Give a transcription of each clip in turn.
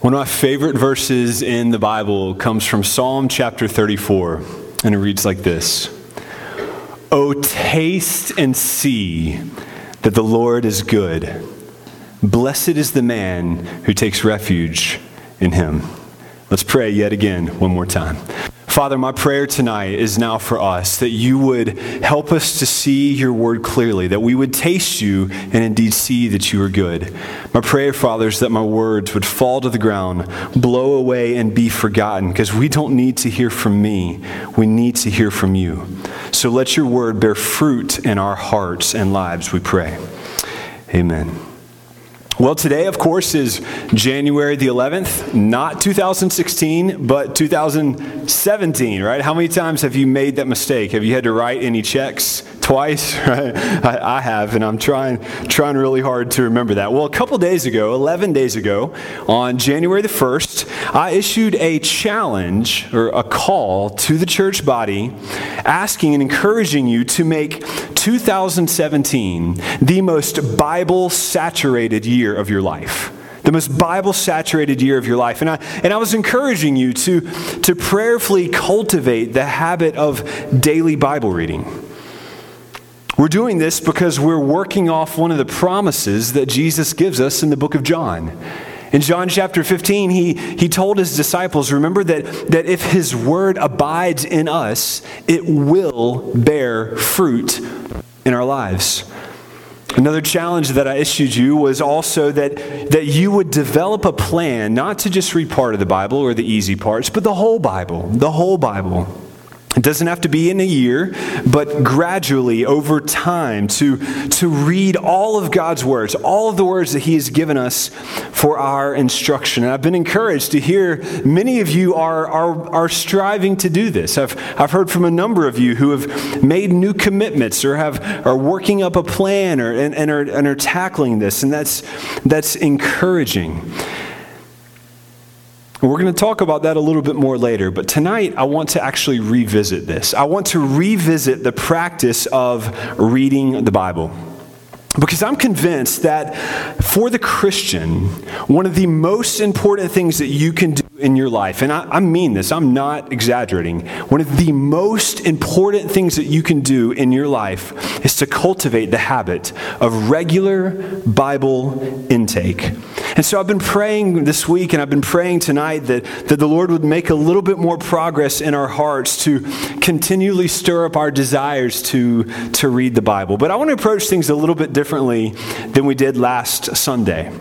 One of my favorite verses in the Bible comes from Psalm chapter 34, and it reads like this Oh, taste and see that the Lord is good. Blessed is the man who takes refuge in him. Let's pray yet again, one more time. Father, my prayer tonight is now for us that you would help us to see your word clearly, that we would taste you and indeed see that you are good. My prayer, Father, is that my words would fall to the ground, blow away, and be forgotten, because we don't need to hear from me. We need to hear from you. So let your word bear fruit in our hearts and lives, we pray. Amen. Well, today, of course, is January the 11th, not 2016, but 2017, right? How many times have you made that mistake? Have you had to write any checks twice? Right? I, I have, and I'm trying, trying really hard to remember that. Well, a couple days ago, 11 days ago, on January the 1st, I issued a challenge or a call to the church body asking and encouraging you to make 2017 the most Bible saturated year of your life the most Bible saturated year of your life. And I, and I was encouraging you to, to prayerfully cultivate the habit of daily Bible reading. We're doing this because we're working off one of the promises that Jesus gives us in the book of John. In John chapter 15, he, he told his disciples, remember that, that if his word abides in us, it will bear fruit in our lives. Another challenge that I issued you was also that, that you would develop a plan not to just read part of the Bible or the easy parts, but the whole Bible, the whole Bible. It doesn't have to be in a year, but gradually over time to, to read all of God's words, all of the words that He has given us for our instruction. And I've been encouraged to hear many of you are, are, are striving to do this. I've, I've heard from a number of you who have made new commitments or have, are working up a plan or, and, and, are, and are tackling this, and that's, that's encouraging. We're going to talk about that a little bit more later, but tonight I want to actually revisit this. I want to revisit the practice of reading the Bible. Because I'm convinced that for the Christian, one of the most important things that you can do in your life, and I, I, mean this, I'm not exaggerating, one of the most important things that you can do in your life is to cultivate the habit of regular Bible intake. And so I've been praying this week and I've been praying tonight that, that the Lord would make a little bit more progress in our hearts to continually stir up our desires to, to read the Bible. But I want to approach things a little bit differently than we did last Sunday.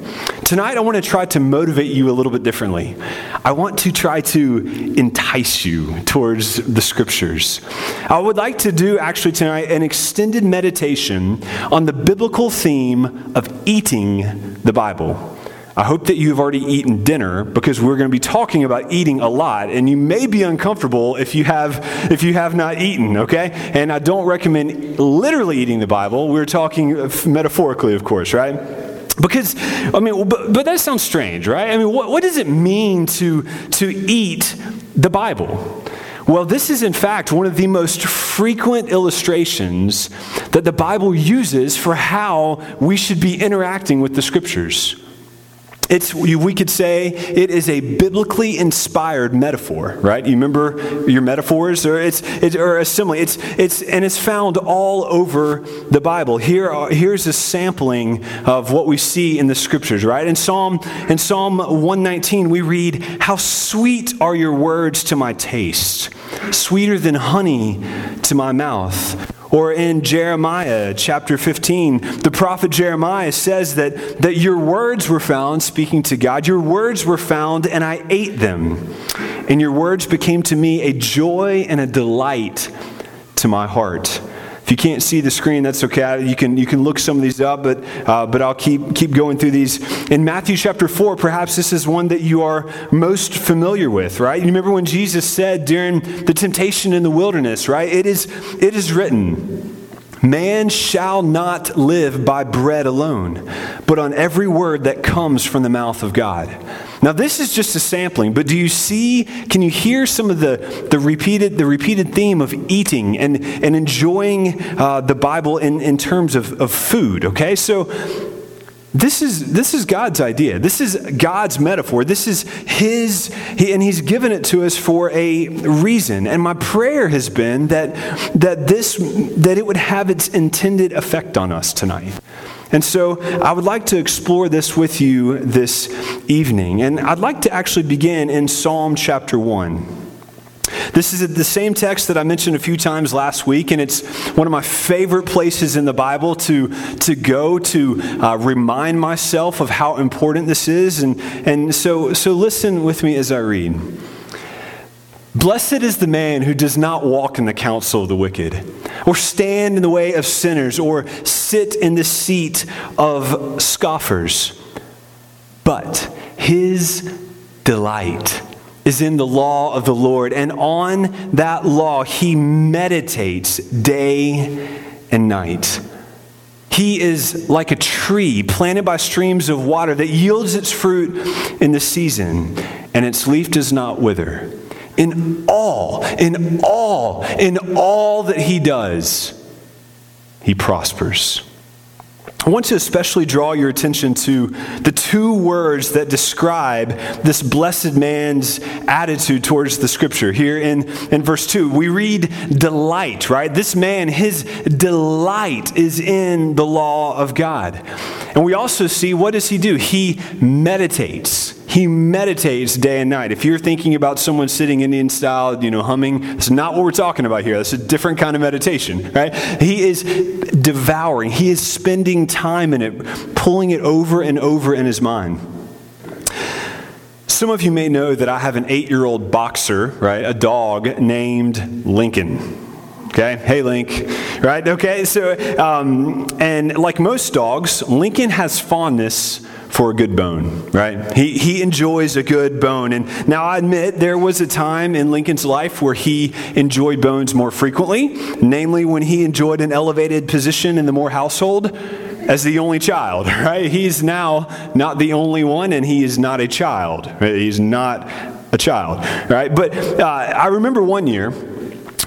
Tonight, I want to try to motivate you a little bit differently. I want to try to entice you towards the scriptures. I would like to do actually tonight an extended meditation on the biblical theme of eating the Bible. I hope that you've already eaten dinner because we're going to be talking about eating a lot and you may be uncomfortable if you have if you have not eaten, okay? And I don't recommend literally eating the Bible. We're talking uh, metaphorically, of course, right? Because, I mean, but, but that sounds strange, right? I mean, what, what does it mean to, to eat the Bible? Well, this is in fact one of the most frequent illustrations that the Bible uses for how we should be interacting with the scriptures. It's, we could say it is a biblically inspired metaphor, right? You remember your metaphors, or it's, it's or a simile. It's, it's, and it's found all over the Bible. Here, are, here's a sampling of what we see in the scriptures, right? In Psalm, in Psalm 119, we read, "How sweet are your words to my taste, sweeter than honey to my mouth." Or in Jeremiah chapter 15, the prophet Jeremiah says that, that your words were found, speaking to God, your words were found and I ate them. And your words became to me a joy and a delight to my heart. If you can't see the screen, that's okay. You can, you can look some of these up, but, uh, but I'll keep, keep going through these. In Matthew chapter 4, perhaps this is one that you are most familiar with, right? You remember when Jesus said during the temptation in the wilderness, right? It is, it is written. Man shall not live by bread alone, but on every word that comes from the mouth of God. Now, this is just a sampling, but do you see, can you hear some of the, the, repeated, the repeated theme of eating and, and enjoying uh, the Bible in, in terms of, of food? Okay, so this is, this is God's idea. This is God's metaphor. This is His, he, and He's given it to us for a reason. And my prayer has been that, that, this, that it would have its intended effect on us tonight. And so I would like to explore this with you this evening. And I'd like to actually begin in Psalm chapter 1. This is the same text that I mentioned a few times last week, and it's one of my favorite places in the Bible to, to go to uh, remind myself of how important this is. And, and so, so listen with me as I read. Blessed is the man who does not walk in the counsel of the wicked, or stand in the way of sinners, or sit in the seat of scoffers, but his delight is in the law of the Lord, and on that law he meditates day and night. He is like a tree planted by streams of water that yields its fruit in the season, and its leaf does not wither. In all, in all, in all that he does, he prospers. I want to especially draw your attention to the two words that describe this blessed man's attitude towards the scripture. Here in, in verse 2, we read delight, right? This man, his delight is in the law of God. And we also see what does he do? He meditates. He meditates day and night. If you're thinking about someone sitting Indian style, you know, humming, it's not what we're talking about here. That's a different kind of meditation, right? He is devouring, he is spending time in it, pulling it over and over in his mind. Some of you may know that I have an eight year old boxer, right? A dog named Lincoln. Okay, hey Link, right? Okay, so, um, and like most dogs, Lincoln has fondness for a good bone, right? He, he enjoys a good bone. And now I admit there was a time in Lincoln's life where he enjoyed bones more frequently, namely when he enjoyed an elevated position in the Moore household as the only child, right? He's now not the only one, and he is not a child. He's not a child, right? But uh, I remember one year,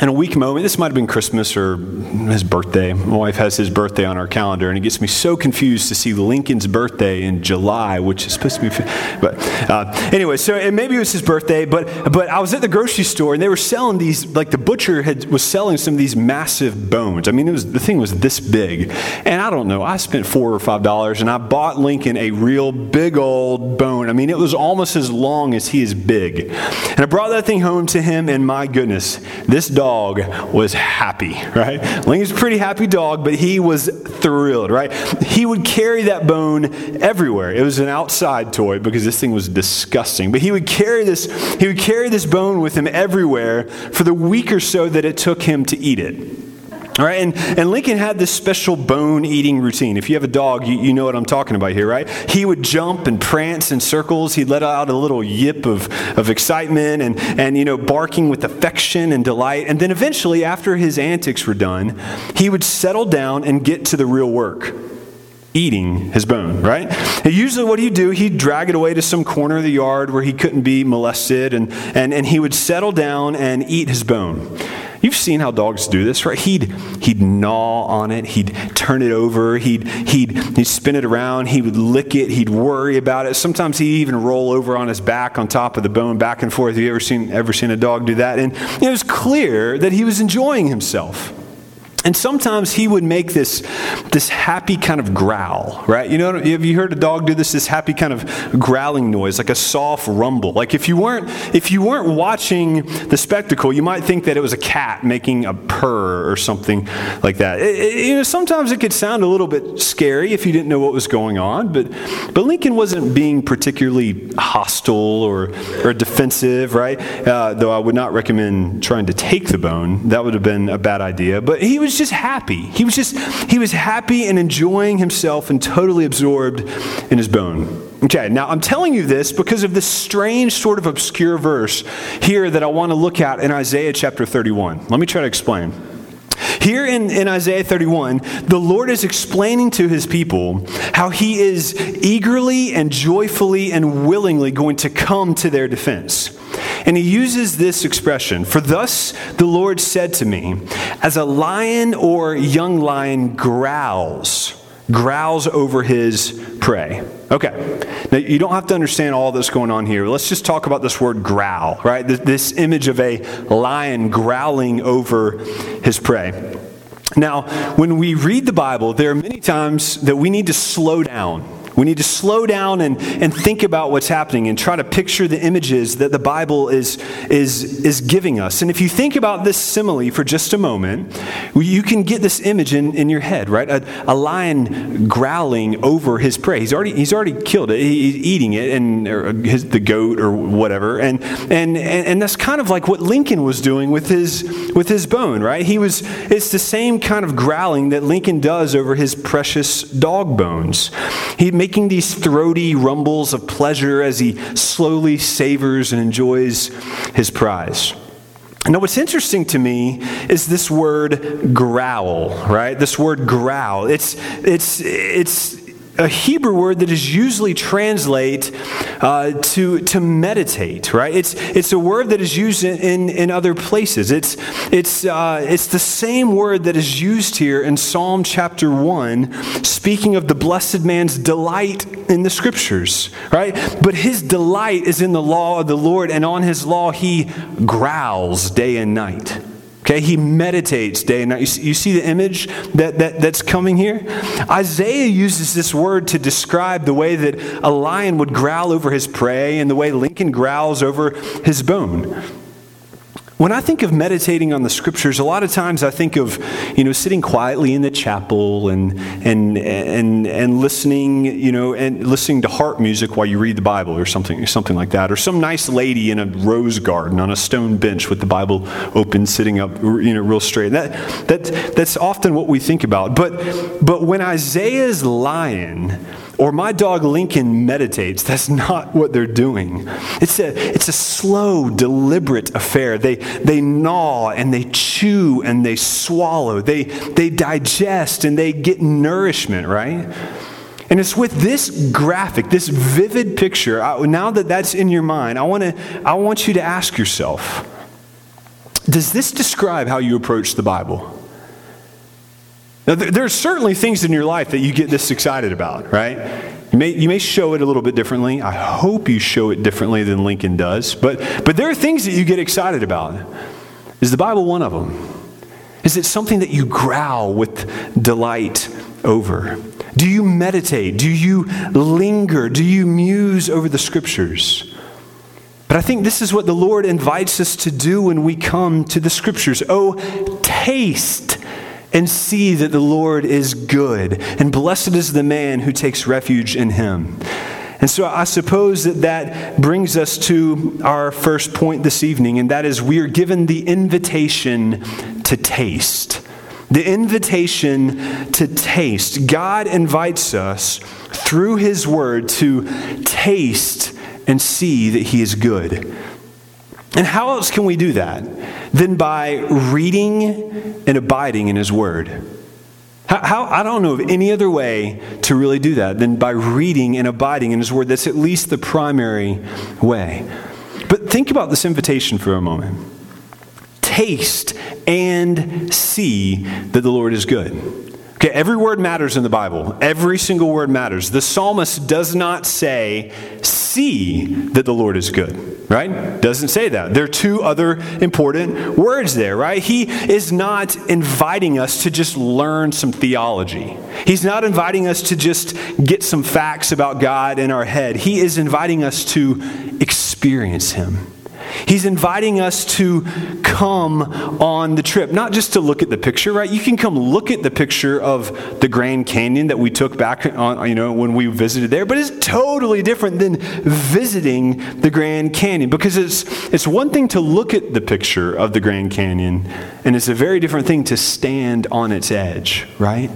in a weak moment, this might have been Christmas or his birthday. My wife has his birthday on our calendar, and it gets me so confused to see Lincoln's birthday in July, which is supposed to be. But uh, anyway, so maybe it was his birthday, but but I was at the grocery store, and they were selling these. Like the butcher had was selling some of these massive bones. I mean, it was the thing was this big, and I don't know. I spent four or five dollars, and I bought Lincoln a real big old bone. I mean, it was almost as long as he is big, and I brought that thing home to him, and my goodness, this dog dog was happy, right? Lincoln's a pretty happy dog, but he was thrilled, right? He would carry that bone everywhere. It was an outside toy because this thing was disgusting. But he would carry this, he would carry this bone with him everywhere for the week or so that it took him to eat it. All right, and, and Lincoln had this special bone eating routine. If you have a dog, you, you know what I'm talking about here, right? He would jump and prance in circles. He'd let out a little yip of, of excitement and, and, you know, barking with affection and delight. And then eventually, after his antics were done, he would settle down and get to the real work eating his bone, right? And usually what he'd do, he'd drag it away to some corner of the yard where he couldn't be molested, and, and, and he would settle down and eat his bone. You've seen how dogs do this, right? He'd, he'd gnaw on it, he'd turn it over, he'd, he'd, he'd spin it around, he would lick it, he'd worry about it. Sometimes he'd even roll over on his back on top of the bone back and forth. Have you ever seen, ever seen a dog do that? And it was clear that he was enjoying himself. And sometimes he would make this, this happy kind of growl, right? You know, have you heard a dog do this, this happy kind of growling noise, like a soft rumble? Like if you weren't, if you weren't watching the spectacle, you might think that it was a cat making a purr or something like that. It, it, you know, sometimes it could sound a little bit scary if you didn't know what was going on, but, but Lincoln wasn't being particularly hostile or, or defensive, right? Uh, though I would not recommend trying to take the bone. That would have been a bad idea. But he was was just happy. He was just, he was happy and enjoying himself and totally absorbed in his bone. Okay, now I'm telling you this because of this strange, sort of obscure verse here that I want to look at in Isaiah chapter 31. Let me try to explain. Here in, in Isaiah 31, the Lord is explaining to his people how he is eagerly and joyfully and willingly going to come to their defense. And he uses this expression For thus the Lord said to me, As a lion or young lion growls growls over his prey. Okay. Now, you don't have to understand all that's going on here. Let's just talk about this word growl, right? This, this image of a lion growling over his prey. Now, when we read the Bible, there are many times that we need to slow down we need to slow down and, and think about what's happening and try to picture the images that the Bible is, is, is giving us. And if you think about this simile for just a moment, you can get this image in, in your head, right? A, a lion growling over his prey. He's already, he's already killed it, he's eating it, and his, the goat or whatever. And, and, and, and that's kind of like what Lincoln was doing with his, with his bone, right? He was, it's the same kind of growling that Lincoln does over his precious dog bones. He making these throaty rumbles of pleasure as he slowly savors and enjoys his prize. Now, what's interesting to me is this word growl, right? This word growl. It's, it's, it's, a Hebrew word that is usually translate uh, to, to meditate, right? It's, it's a word that is used in, in, in other places. It's, it's, uh, it's the same word that is used here in Psalm chapter 1, speaking of the blessed man's delight in the scriptures, right? But his delight is in the law of the Lord, and on his law he growls day and night. Okay, he meditates day and night. You see, you see, the image that, that, that's coming here? Isaiah uses this word to describe the way that a lion would growl over his prey and the way Lincoln growls over his bone. When I think of meditating on the scriptures, a lot of times I think of, you know, sitting quietly in the chapel and and and and listening, you know, and listening to harp music while you read the Bible or something something like that, or some nice lady in a rose garden on a stone bench with the Bible open, sitting up, you know, real straight. That that that's often what we think about. But but when Isaiah's lion or my dog Lincoln meditates. That's not what they're doing. It's a, it's a slow, deliberate affair. They, they gnaw and they chew and they swallow. They, they digest and they get nourishment, right? And it's with this graphic, this vivid picture, now that that's in your mind, I, wanna, I want you to ask yourself Does this describe how you approach the Bible? Now, there are certainly things in your life that you get this excited about, right? You may, you may show it a little bit differently. I hope you show it differently than Lincoln does. But, but there are things that you get excited about. Is the Bible one of them? Is it something that you growl with delight over? Do you meditate? Do you linger? Do you muse over the scriptures? But I think this is what the Lord invites us to do when we come to the scriptures. Oh, taste and see that the Lord is good, and blessed is the man who takes refuge in him. And so I suppose that that brings us to our first point this evening, and that is we are given the invitation to taste. The invitation to taste. God invites us through His Word to taste and see that He is good. And how else can we do that than by reading and abiding in His Word? How, how, I don't know of any other way to really do that than by reading and abiding in His Word. That's at least the primary way. But think about this invitation for a moment taste and see that the Lord is good. Okay, every word matters in the Bible. Every single word matters. The psalmist does not say, see that the Lord is good, right? Doesn't say that. There are two other important words there, right? He is not inviting us to just learn some theology. He's not inviting us to just get some facts about God in our head. He is inviting us to experience Him. He's inviting us to come on the trip, not just to look at the picture, right? You can come look at the picture of the Grand Canyon that we took back on, you know, when we visited there, but it's totally different than visiting the Grand Canyon because it's it's one thing to look at the picture of the Grand Canyon, and it's a very different thing to stand on its edge, right?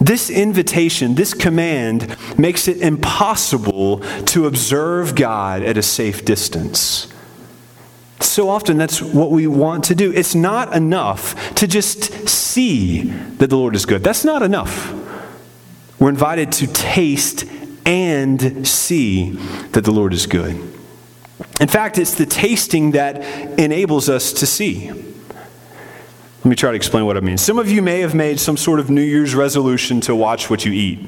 This invitation, this command, makes it impossible to observe God at a safe distance. So often that's what we want to do. It's not enough to just see that the Lord is good. That's not enough. We're invited to taste and see that the Lord is good. In fact, it's the tasting that enables us to see. Let me try to explain what I mean. Some of you may have made some sort of New Year's resolution to watch what you eat.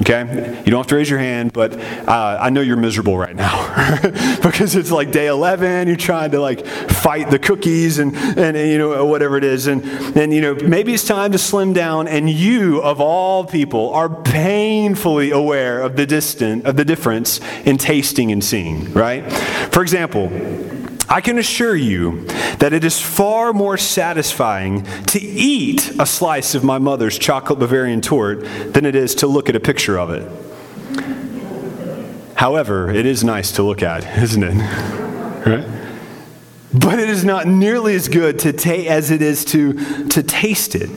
Okay? You don't have to raise your hand, but uh, I know you're miserable right now because it's like day 11. You're trying to like fight the cookies and, and, you know, whatever it is. And, and, you know, maybe it's time to slim down. And you, of all people, are painfully aware of the distant, of the difference in tasting and seeing, right? For example, I can assure you that it is far more satisfying to eat a slice of my mother's chocolate Bavarian torte than it is to look at a picture of it. However, it is nice to look at, isn't it? Right? But it is not nearly as good to ta- as it is to, to taste it.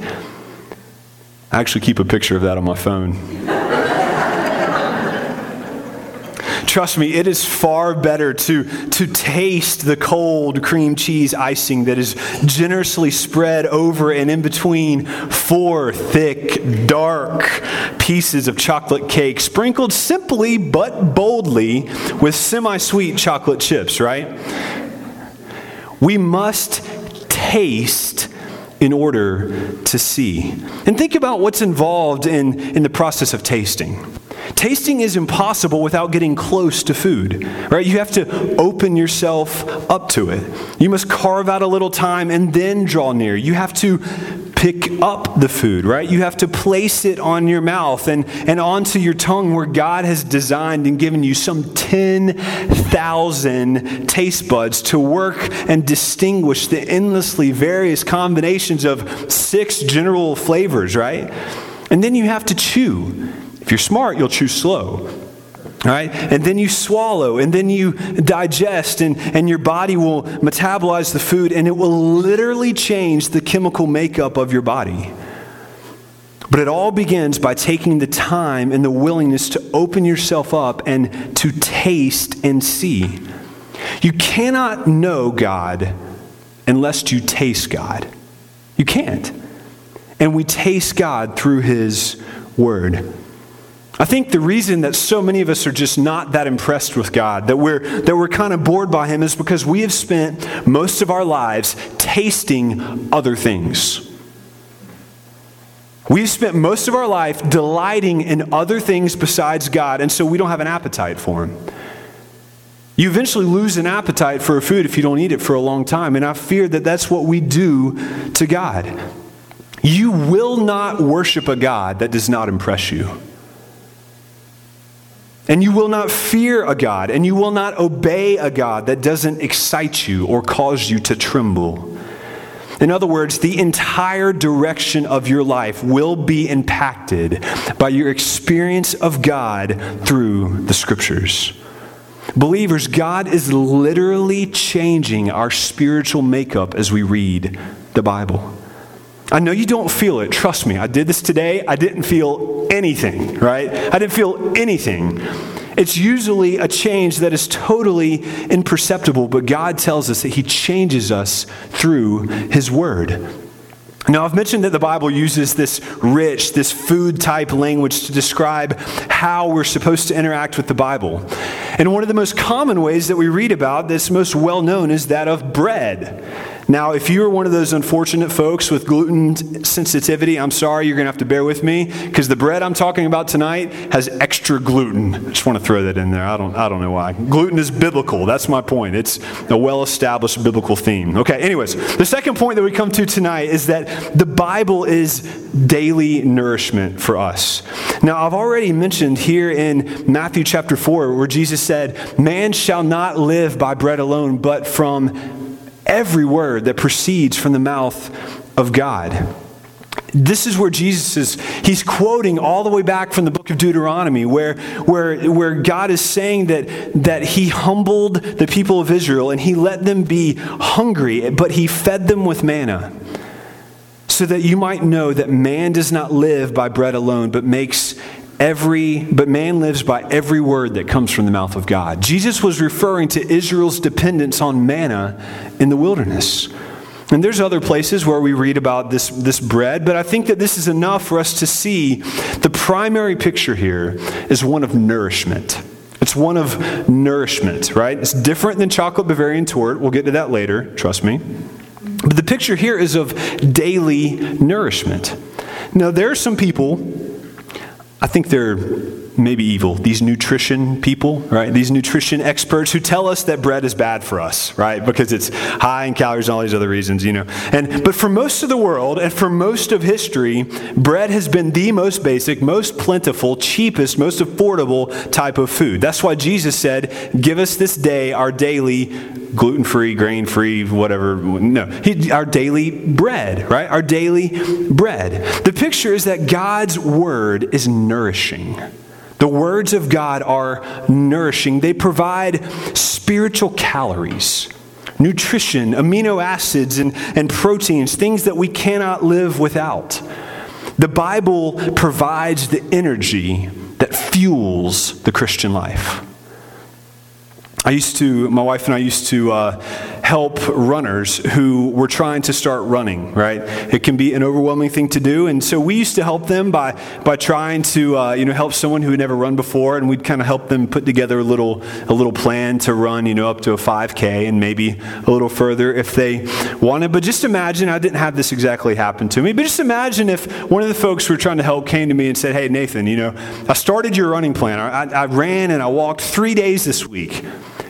I actually keep a picture of that on my phone. Trust me, it is far better to, to taste the cold cream cheese icing that is generously spread over and in between four thick, dark pieces of chocolate cake, sprinkled simply but boldly with semi sweet chocolate chips, right? We must taste in order to see. And think about what's involved in, in the process of tasting. Tasting is impossible without getting close to food, right? You have to open yourself up to it. You must carve out a little time and then draw near. You have to pick up the food, right? You have to place it on your mouth and, and onto your tongue where God has designed and given you some 10,000 taste buds to work and distinguish the endlessly various combinations of six general flavors, right? And then you have to chew. If you're smart, you'll chew slow. All right? And then you swallow, and then you digest, and, and your body will metabolize the food, and it will literally change the chemical makeup of your body. But it all begins by taking the time and the willingness to open yourself up and to taste and see. You cannot know God unless you taste God. You can't. And we taste God through His Word. I think the reason that so many of us are just not that impressed with God, that we're, that we're kind of bored by Him, is because we have spent most of our lives tasting other things. We've spent most of our life delighting in other things besides God, and so we don't have an appetite for Him. You eventually lose an appetite for a food if you don't eat it for a long time, and I fear that that's what we do to God. You will not worship a God that does not impress you. And you will not fear a God, and you will not obey a God that doesn't excite you or cause you to tremble. In other words, the entire direction of your life will be impacted by your experience of God through the scriptures. Believers, God is literally changing our spiritual makeup as we read the Bible. I know you don't feel it. Trust me. I did this today. I didn't feel anything, right? I didn't feel anything. It's usually a change that is totally imperceptible, but God tells us that He changes us through His Word. Now, I've mentioned that the Bible uses this rich, this food type language to describe how we're supposed to interact with the Bible. And one of the most common ways that we read about, that's most well known, is that of bread. Now, if you are one of those unfortunate folks with gluten sensitivity, I'm sorry, you're going to have to bear with me because the bread I'm talking about tonight has extra gluten. I just want to throw that in there. I don't, I don't know why. Gluten is biblical. That's my point. It's a well established biblical theme. Okay, anyways, the second point that we come to tonight is that the Bible is daily nourishment for us. Now, I've already mentioned here in Matthew chapter 4 where Jesus said, Man shall not live by bread alone, but from every word that proceeds from the mouth of God. This is where Jesus is, he's quoting all the way back from the book of Deuteronomy, where, where, where God is saying that, that he humbled the people of Israel and he let them be hungry, but he fed them with manna so that you might know that man does not live by bread alone, but makes every but man lives by every word that comes from the mouth of God. Jesus was referring to Israel's dependence on manna in the wilderness. And there's other places where we read about this, this bread, but I think that this is enough for us to see the primary picture here is one of nourishment. It's one of nourishment, right? It's different than chocolate Bavarian torte. We'll get to that later, trust me. But The picture here is of daily nourishment. Now, there are some people, I think they're maybe evil, these nutrition people, right? These nutrition experts who tell us that bread is bad for us, right? Because it's high in calories and all these other reasons, you know. And but for most of the world and for most of history, bread has been the most basic, most plentiful, cheapest, most affordable type of food. That's why Jesus said, "Give us this day our daily gluten-free, grain-free, whatever, no, our daily bread, right? Our daily bread. The picture is that God's word is nourishing. The words of God are nourishing, they provide spiritual calories, nutrition, amino acids, and, and proteins, things that we cannot live without. The Bible provides the energy that fuels the Christian life. I used to, my wife and I used to uh, help runners who were trying to start running, right? It can be an overwhelming thing to do. And so we used to help them by, by trying to, uh, you know, help someone who had never run before. And we'd kind of help them put together a little, a little plan to run, you know, up to a 5K and maybe a little further if they wanted. But just imagine, I didn't have this exactly happen to me, but just imagine if one of the folks who were trying to help came to me and said, Hey, Nathan, you know, I started your running plan. I, I ran and I walked three days this week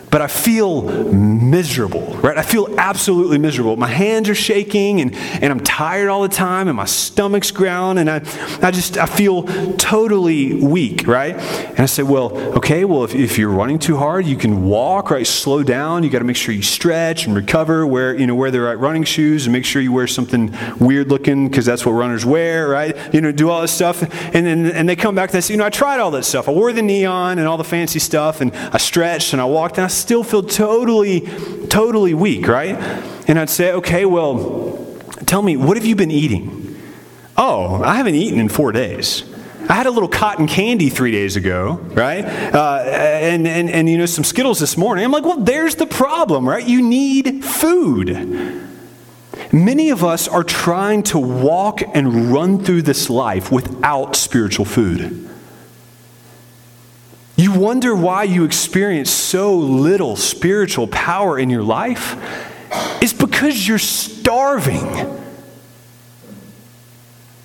but I feel miserable, right? I feel absolutely miserable. My hands are shaking and, and I'm tired all the time and my stomach's growling and I, I just, I feel totally weak, right? And I say, well, okay, well, if, if you're running too hard, you can walk, right? Slow down. You got to make sure you stretch and recover, wear, you know, wear the right running shoes and make sure you wear something weird looking because that's what runners wear, right? You know, do all this stuff. And then, and they come back and they say, you know, I tried all that stuff. I wore the neon and all the fancy stuff and I stretched and I walked and I still feel totally, totally weak, right? And I'd say, okay, well, tell me, what have you been eating? Oh, I haven't eaten in four days. I had a little cotton candy three days ago, right? Uh, and, and, and, you know, some Skittles this morning. I'm like, well, there's the problem, right? You need food. Many of us are trying to walk and run through this life without spiritual food. You wonder why you experience so little spiritual power in your life? It's because you're starving.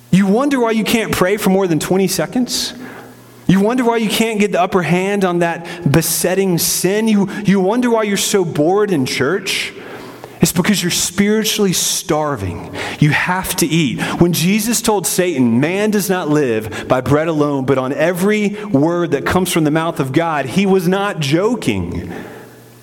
You wonder why you can't pray for more than 20 seconds? You wonder why you can't get the upper hand on that besetting sin? You, you wonder why you're so bored in church? It's because you're spiritually starving. You have to eat. When Jesus told Satan, man does not live by bread alone, but on every word that comes from the mouth of God, he was not joking.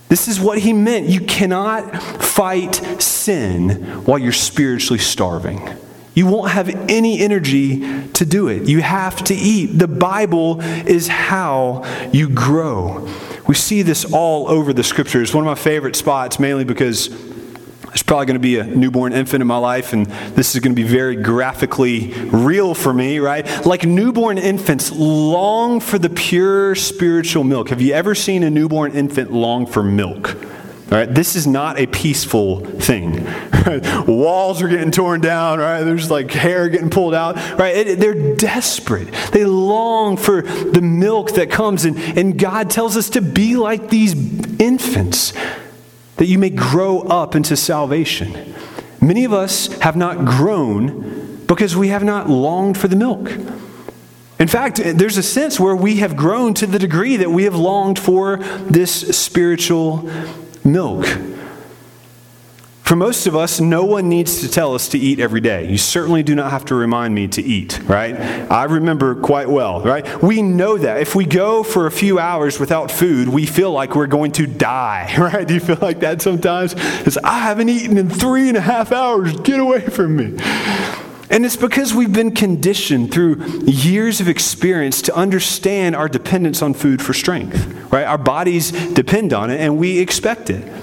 This is what he meant. You cannot fight sin while you're spiritually starving. You won't have any energy to do it. You have to eat. The Bible is how you grow. We see this all over the scriptures. One of my favorite spots, mainly because there's probably going to be a newborn infant in my life, and this is going to be very graphically real for me, right? Like newborn infants long for the pure spiritual milk. Have you ever seen a newborn infant long for milk? All right, this is not a peaceful thing. Walls are getting torn down, right? There's like hair getting pulled out, right? It, they're desperate. They long for the milk that comes, and, and God tells us to be like these infants that you may grow up into salvation. Many of us have not grown because we have not longed for the milk. In fact, there's a sense where we have grown to the degree that we have longed for this spiritual milk. For most of us, no one needs to tell us to eat every day. You certainly do not have to remind me to eat, right? I remember quite well, right? We know that. If we go for a few hours without food, we feel like we're going to die, right? Do you feel like that sometimes? It's, I haven't eaten in three and a half hours. Get away from me. And it's because we've been conditioned through years of experience to understand our dependence on food for strength, right? Our bodies depend on it and we expect it.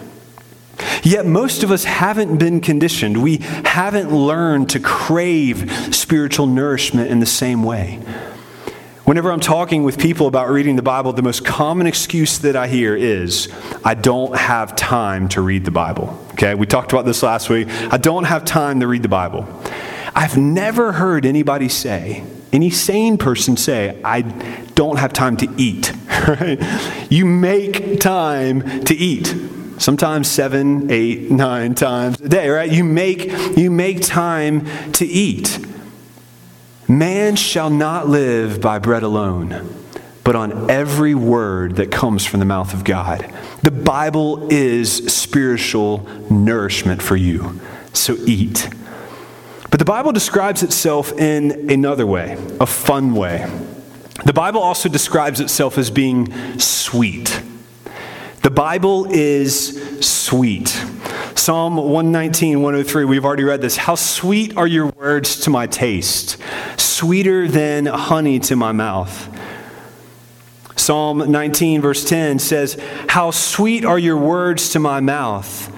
Yet most of us haven't been conditioned. We haven't learned to crave spiritual nourishment in the same way. Whenever I'm talking with people about reading the Bible, the most common excuse that I hear is, I don't have time to read the Bible. Okay, we talked about this last week. I don't have time to read the Bible. I've never heard anybody say, any sane person say, I don't have time to eat. You make time to eat. Sometimes seven, eight, nine times a day, right? You make, you make time to eat. Man shall not live by bread alone, but on every word that comes from the mouth of God. The Bible is spiritual nourishment for you, so eat. But the Bible describes itself in another way, a fun way. The Bible also describes itself as being sweet. The Bible is sweet. Psalm 119, 103, we've already read this. How sweet are your words to my taste, sweeter than honey to my mouth. Psalm 19, verse 10 says, How sweet are your words to my mouth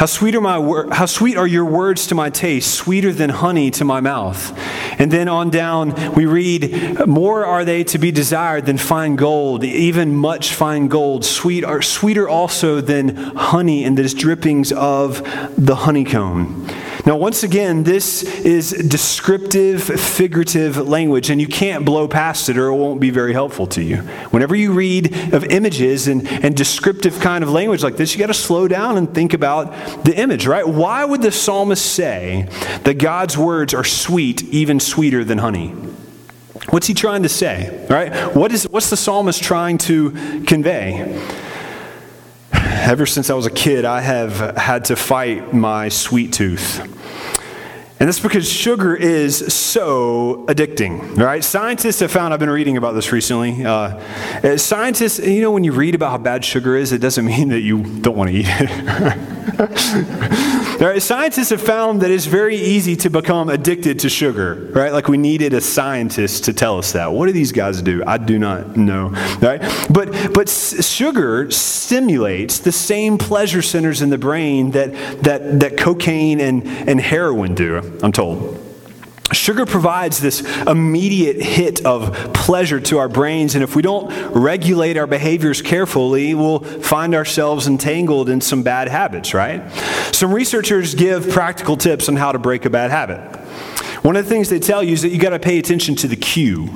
how sweet, are my wor- how sweet are your words to my taste, sweeter than honey to my mouth. And then on down, we read, More are they to be desired than fine gold, even much fine gold, sweet are, sweeter also than honey and the drippings of the honeycomb. Now, once again, this is descriptive, figurative language, and you can't blow past it or it won't be very helpful to you. Whenever you read of images and, and descriptive kind of language like this, you got to slow down and think about the image, right? Why would the psalmist say that God's words are sweet, even sweeter than honey? What's he trying to say, right? What is, what's the psalmist trying to convey? Ever since I was a kid, I have had to fight my sweet tooth. And that's because sugar is so addicting, right? Scientists have found, I've been reading about this recently. Uh, scientists, you know, when you read about how bad sugar is, it doesn't mean that you don't want to eat it. right? Scientists have found that it's very easy to become addicted to sugar, right? Like we needed a scientist to tell us that. What do these guys do? I do not know, right? But, but sugar stimulates the same pleasure centers in the brain that, that, that cocaine and, and heroin do. I'm told. Sugar provides this immediate hit of pleasure to our brains, and if we don't regulate our behaviors carefully, we'll find ourselves entangled in some bad habits, right? Some researchers give practical tips on how to break a bad habit. One of the things they tell you is that you got to pay attention to the cue.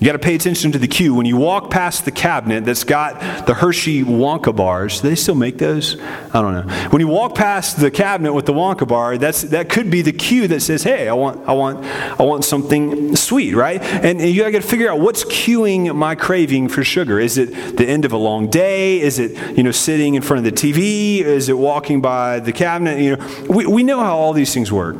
You got to pay attention to the cue. When you walk past the cabinet that's got the Hershey Wonka bars, do they still make those? I don't know. When you walk past the cabinet with the Wonka bar, that's that could be the cue that says, "Hey, I want, I want, I want something sweet," right? And, and you got to figure out what's cueing my craving for sugar. Is it the end of a long day? Is it you know sitting in front of the TV? Is it walking by the cabinet? You know, we, we know how all these things work.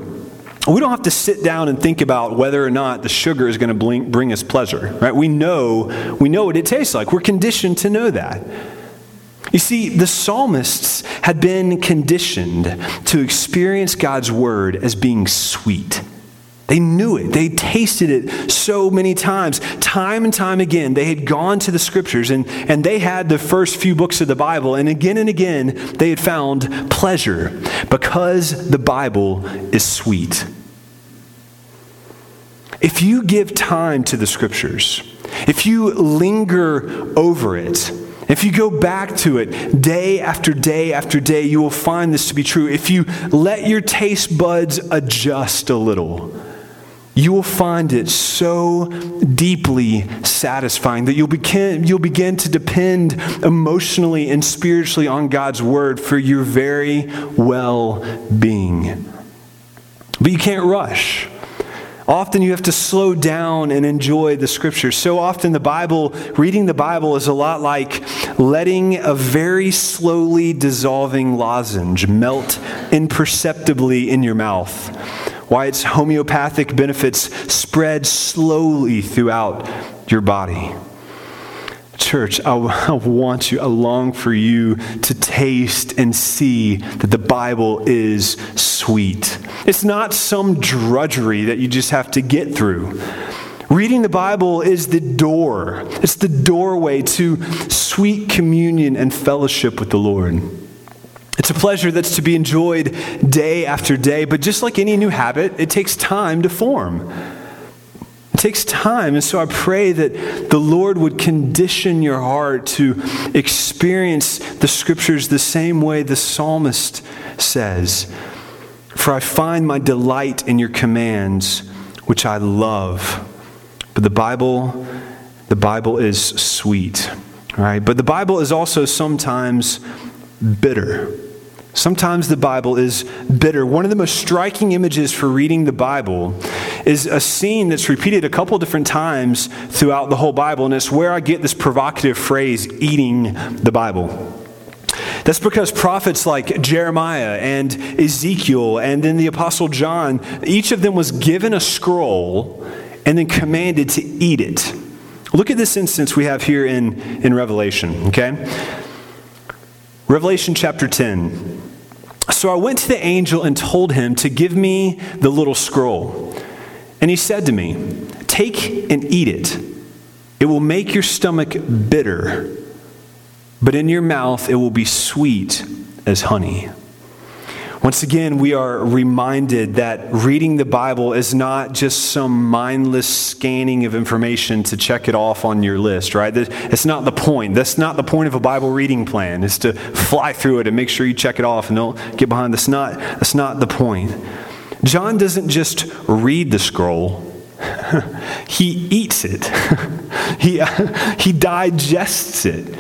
We don't have to sit down and think about whether or not the sugar is going to bring us pleasure, right? We know, we know what it tastes like. We're conditioned to know that. You see, the psalmists had been conditioned to experience God's word as being sweet. They knew it. They tasted it so many times. Time and time again, they had gone to the scriptures and, and they had the first few books of the Bible, and again and again, they had found pleasure because the Bible is sweet. If you give time to the scriptures, if you linger over it, if you go back to it day after day after day, you will find this to be true. If you let your taste buds adjust a little, you will find it so deeply satisfying that you'll begin, you'll begin to depend emotionally and spiritually on God's word for your very well being. But you can't rush. Often you have to slow down and enjoy the scriptures. So often the Bible, reading the Bible is a lot like letting a very slowly dissolving lozenge melt imperceptibly in your mouth why its homeopathic benefits spread slowly throughout your body. Church, I, want you, I long for you to taste and see that the Bible is sweet. It's not some drudgery that you just have to get through. Reading the Bible is the door, it's the doorway to sweet communion and fellowship with the Lord. It's a pleasure that's to be enjoyed day after day, but just like any new habit, it takes time to form. It takes time. And so I pray that the Lord would condition your heart to experience the scriptures the same way the psalmist says. For I find my delight in your commands, which I love. But the Bible, the Bible is sweet. Right? But the Bible is also sometimes bitter. Sometimes the Bible is bitter. One of the most striking images for reading the Bible is a scene that's repeated a couple different times throughout the whole Bible, and it's where I get this provocative phrase, eating the Bible. That's because prophets like Jeremiah and Ezekiel and then the Apostle John, each of them was given a scroll and then commanded to eat it. Look at this instance we have here in, in Revelation, okay? Revelation chapter 10. So I went to the angel and told him to give me the little scroll. And he said to me, Take and eat it. It will make your stomach bitter, but in your mouth it will be sweet as honey. Once again, we are reminded that reading the Bible is not just some mindless scanning of information to check it off on your list, right? It's not the point. That's not the point of a Bible reading plan, is to fly through it and make sure you check it off and don't get behind. That's not, that's not the point. John doesn't just read the scroll, he eats it, he, he digests it.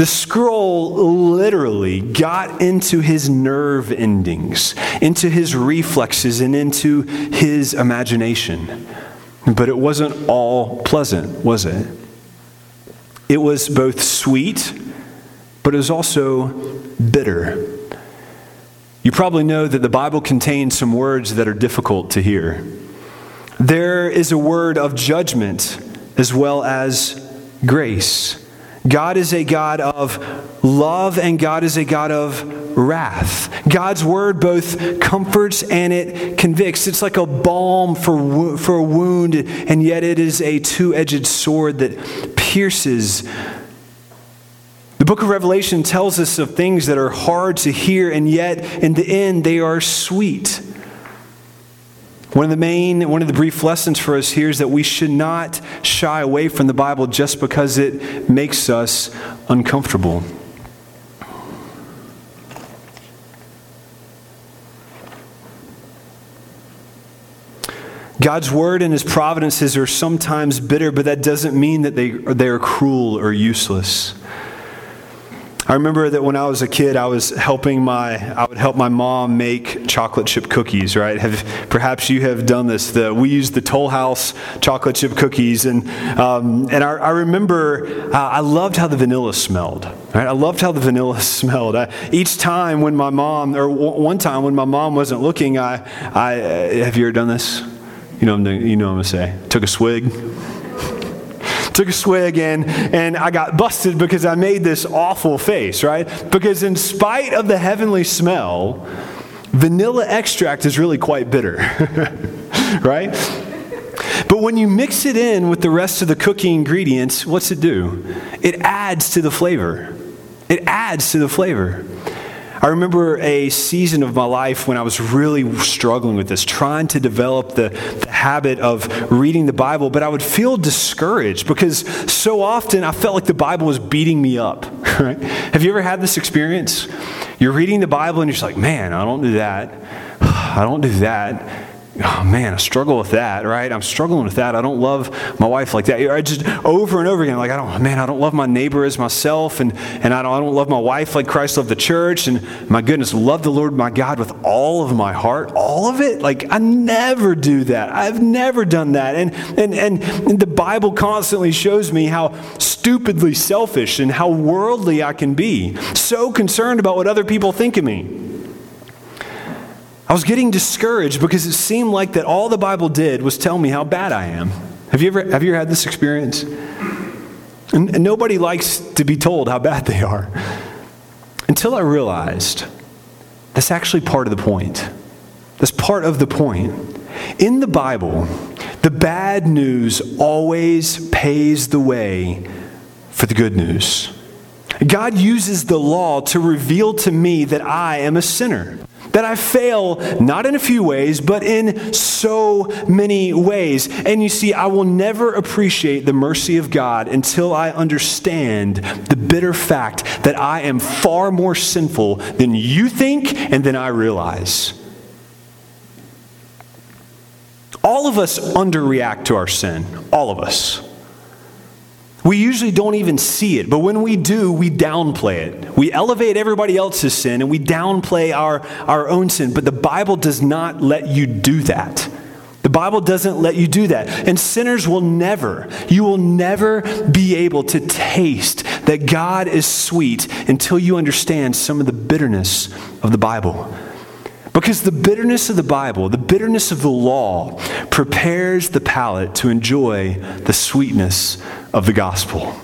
The scroll literally got into his nerve endings, into his reflexes, and into his imagination. But it wasn't all pleasant, was it? It was both sweet, but it was also bitter. You probably know that the Bible contains some words that are difficult to hear. There is a word of judgment as well as grace. God is a God of love and God is a God of wrath. God's word both comforts and it convicts. It's like a balm for, for a wound, and yet it is a two edged sword that pierces. The book of Revelation tells us of things that are hard to hear, and yet in the end they are sweet. One of the main, one of the brief lessons for us here is that we should not shy away from the Bible just because it makes us uncomfortable. God's word and his providences are sometimes bitter, but that doesn't mean that they, they are cruel or useless. I remember that when I was a kid, I was helping my, I would help my mom make chocolate chip cookies, right? Have, perhaps you have done this. The, we used the Toll House chocolate chip cookies. And, um, and I, I remember uh, I loved how the vanilla smelled, right? I loved how the vanilla smelled. I, each time when my mom, or w- one time when my mom wasn't looking, I, I uh, have you ever done this? You know, you know what I'm going to say. Took a swig took a swig and, and I got busted because I made this awful face, right? Because in spite of the heavenly smell, vanilla extract is really quite bitter, right? But when you mix it in with the rest of the cooking ingredients, what's it do? It adds to the flavor. It adds to the flavor. I remember a season of my life when I was really struggling with this, trying to develop the, the, habit of reading the Bible, but I would feel discouraged because so often I felt like the Bible was beating me up. Right? Have you ever had this experience? You're reading the Bible and you're just like, man, I don't do that. I don't do that oh man, I struggle with that, right? I'm struggling with that. I don't love my wife like that. I just over and over again, like I don't, man, I don't love my neighbor as myself, and and I don't, I don't love my wife like Christ loved the church, and my goodness, love the Lord my God with all of my heart, all of it. Like I never do that. I've never done that, and and and, and the Bible constantly shows me how stupidly selfish and how worldly I can be. So concerned about what other people think of me. I was getting discouraged because it seemed like that all the Bible did was tell me how bad I am. Have you ever, have you ever had this experience? And, and nobody likes to be told how bad they are. Until I realized that's actually part of the point. That's part of the point. In the Bible, the bad news always pays the way for the good news. God uses the law to reveal to me that I am a sinner. That I fail not in a few ways, but in so many ways. And you see, I will never appreciate the mercy of God until I understand the bitter fact that I am far more sinful than you think and than I realize. All of us underreact to our sin. All of us. We usually don't even see it, but when we do, we downplay it. We elevate everybody else's sin and we downplay our, our own sin, but the Bible does not let you do that. The Bible doesn't let you do that. And sinners will never, you will never be able to taste that God is sweet until you understand some of the bitterness of the Bible. Because the bitterness of the Bible, the bitterness of the law, prepares the palate to enjoy the sweetness of the gospel.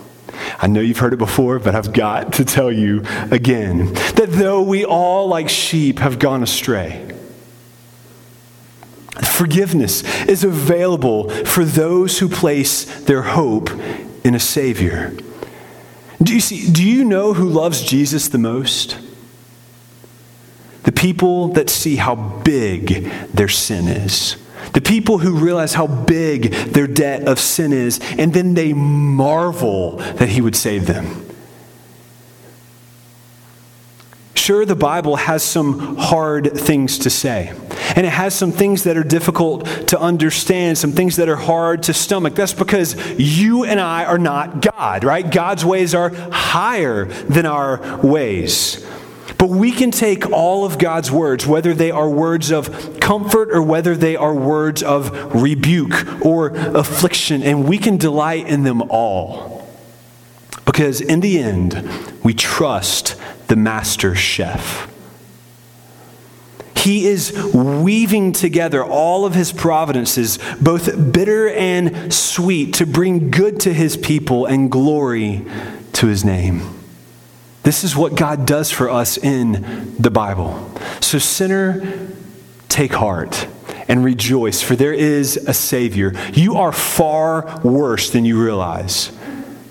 I know you've heard it before, but I've got to tell you again that though we all, like sheep, have gone astray, forgiveness is available for those who place their hope in a Savior. Do you see? Do you know who loves Jesus the most? The people that see how big their sin is. The people who realize how big their debt of sin is, and then they marvel that He would save them. Sure, the Bible has some hard things to say. And it has some things that are difficult to understand, some things that are hard to stomach. That's because you and I are not God, right? God's ways are higher than our ways. But we can take all of God's words, whether they are words of comfort or whether they are words of rebuke or affliction, and we can delight in them all. Because in the end, we trust the master chef. He is weaving together all of his providences, both bitter and sweet, to bring good to his people and glory to his name. This is what God does for us in the Bible. So, sinner, take heart and rejoice, for there is a Savior. You are far worse than you realize,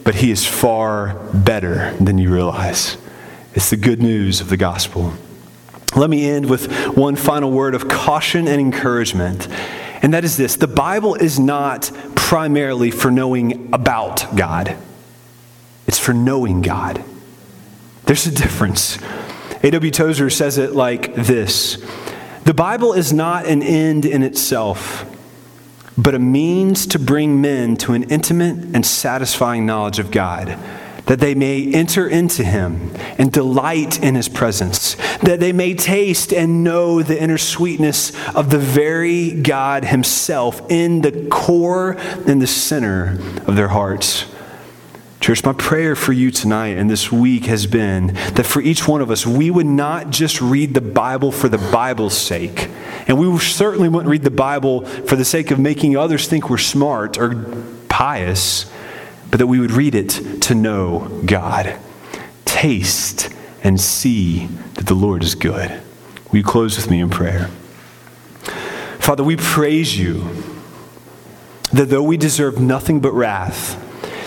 but He is far better than you realize. It's the good news of the gospel. Let me end with one final word of caution and encouragement, and that is this the Bible is not primarily for knowing about God, it's for knowing God. There's a difference. A.W. Tozer says it like this The Bible is not an end in itself, but a means to bring men to an intimate and satisfying knowledge of God, that they may enter into Him and delight in His presence, that they may taste and know the inner sweetness of the very God Himself in the core and the center of their hearts. Church, my prayer for you tonight and this week has been that for each one of us, we would not just read the Bible for the Bible's sake. And we certainly wouldn't read the Bible for the sake of making others think we're smart or pious, but that we would read it to know God. Taste and see that the Lord is good. Will you close with me in prayer? Father, we praise you that though we deserve nothing but wrath,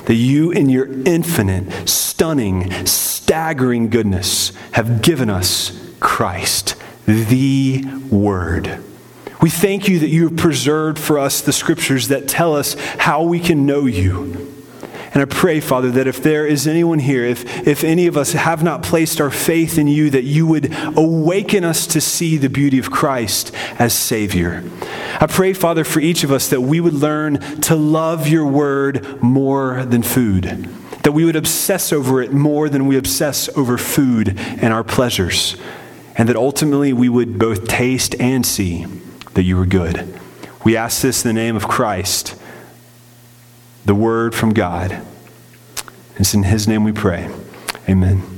that you, in your infinite, stunning, staggering goodness, have given us Christ, the Word. We thank you that you have preserved for us the scriptures that tell us how we can know you. And I pray, Father, that if there is anyone here, if, if any of us have not placed our faith in you, that you would awaken us to see the beauty of Christ as Savior. I pray, Father, for each of us that we would learn to love your word more than food, that we would obsess over it more than we obsess over food and our pleasures, and that ultimately we would both taste and see that you are good. We ask this in the name of Christ the word from God. It's in his name we pray. Amen.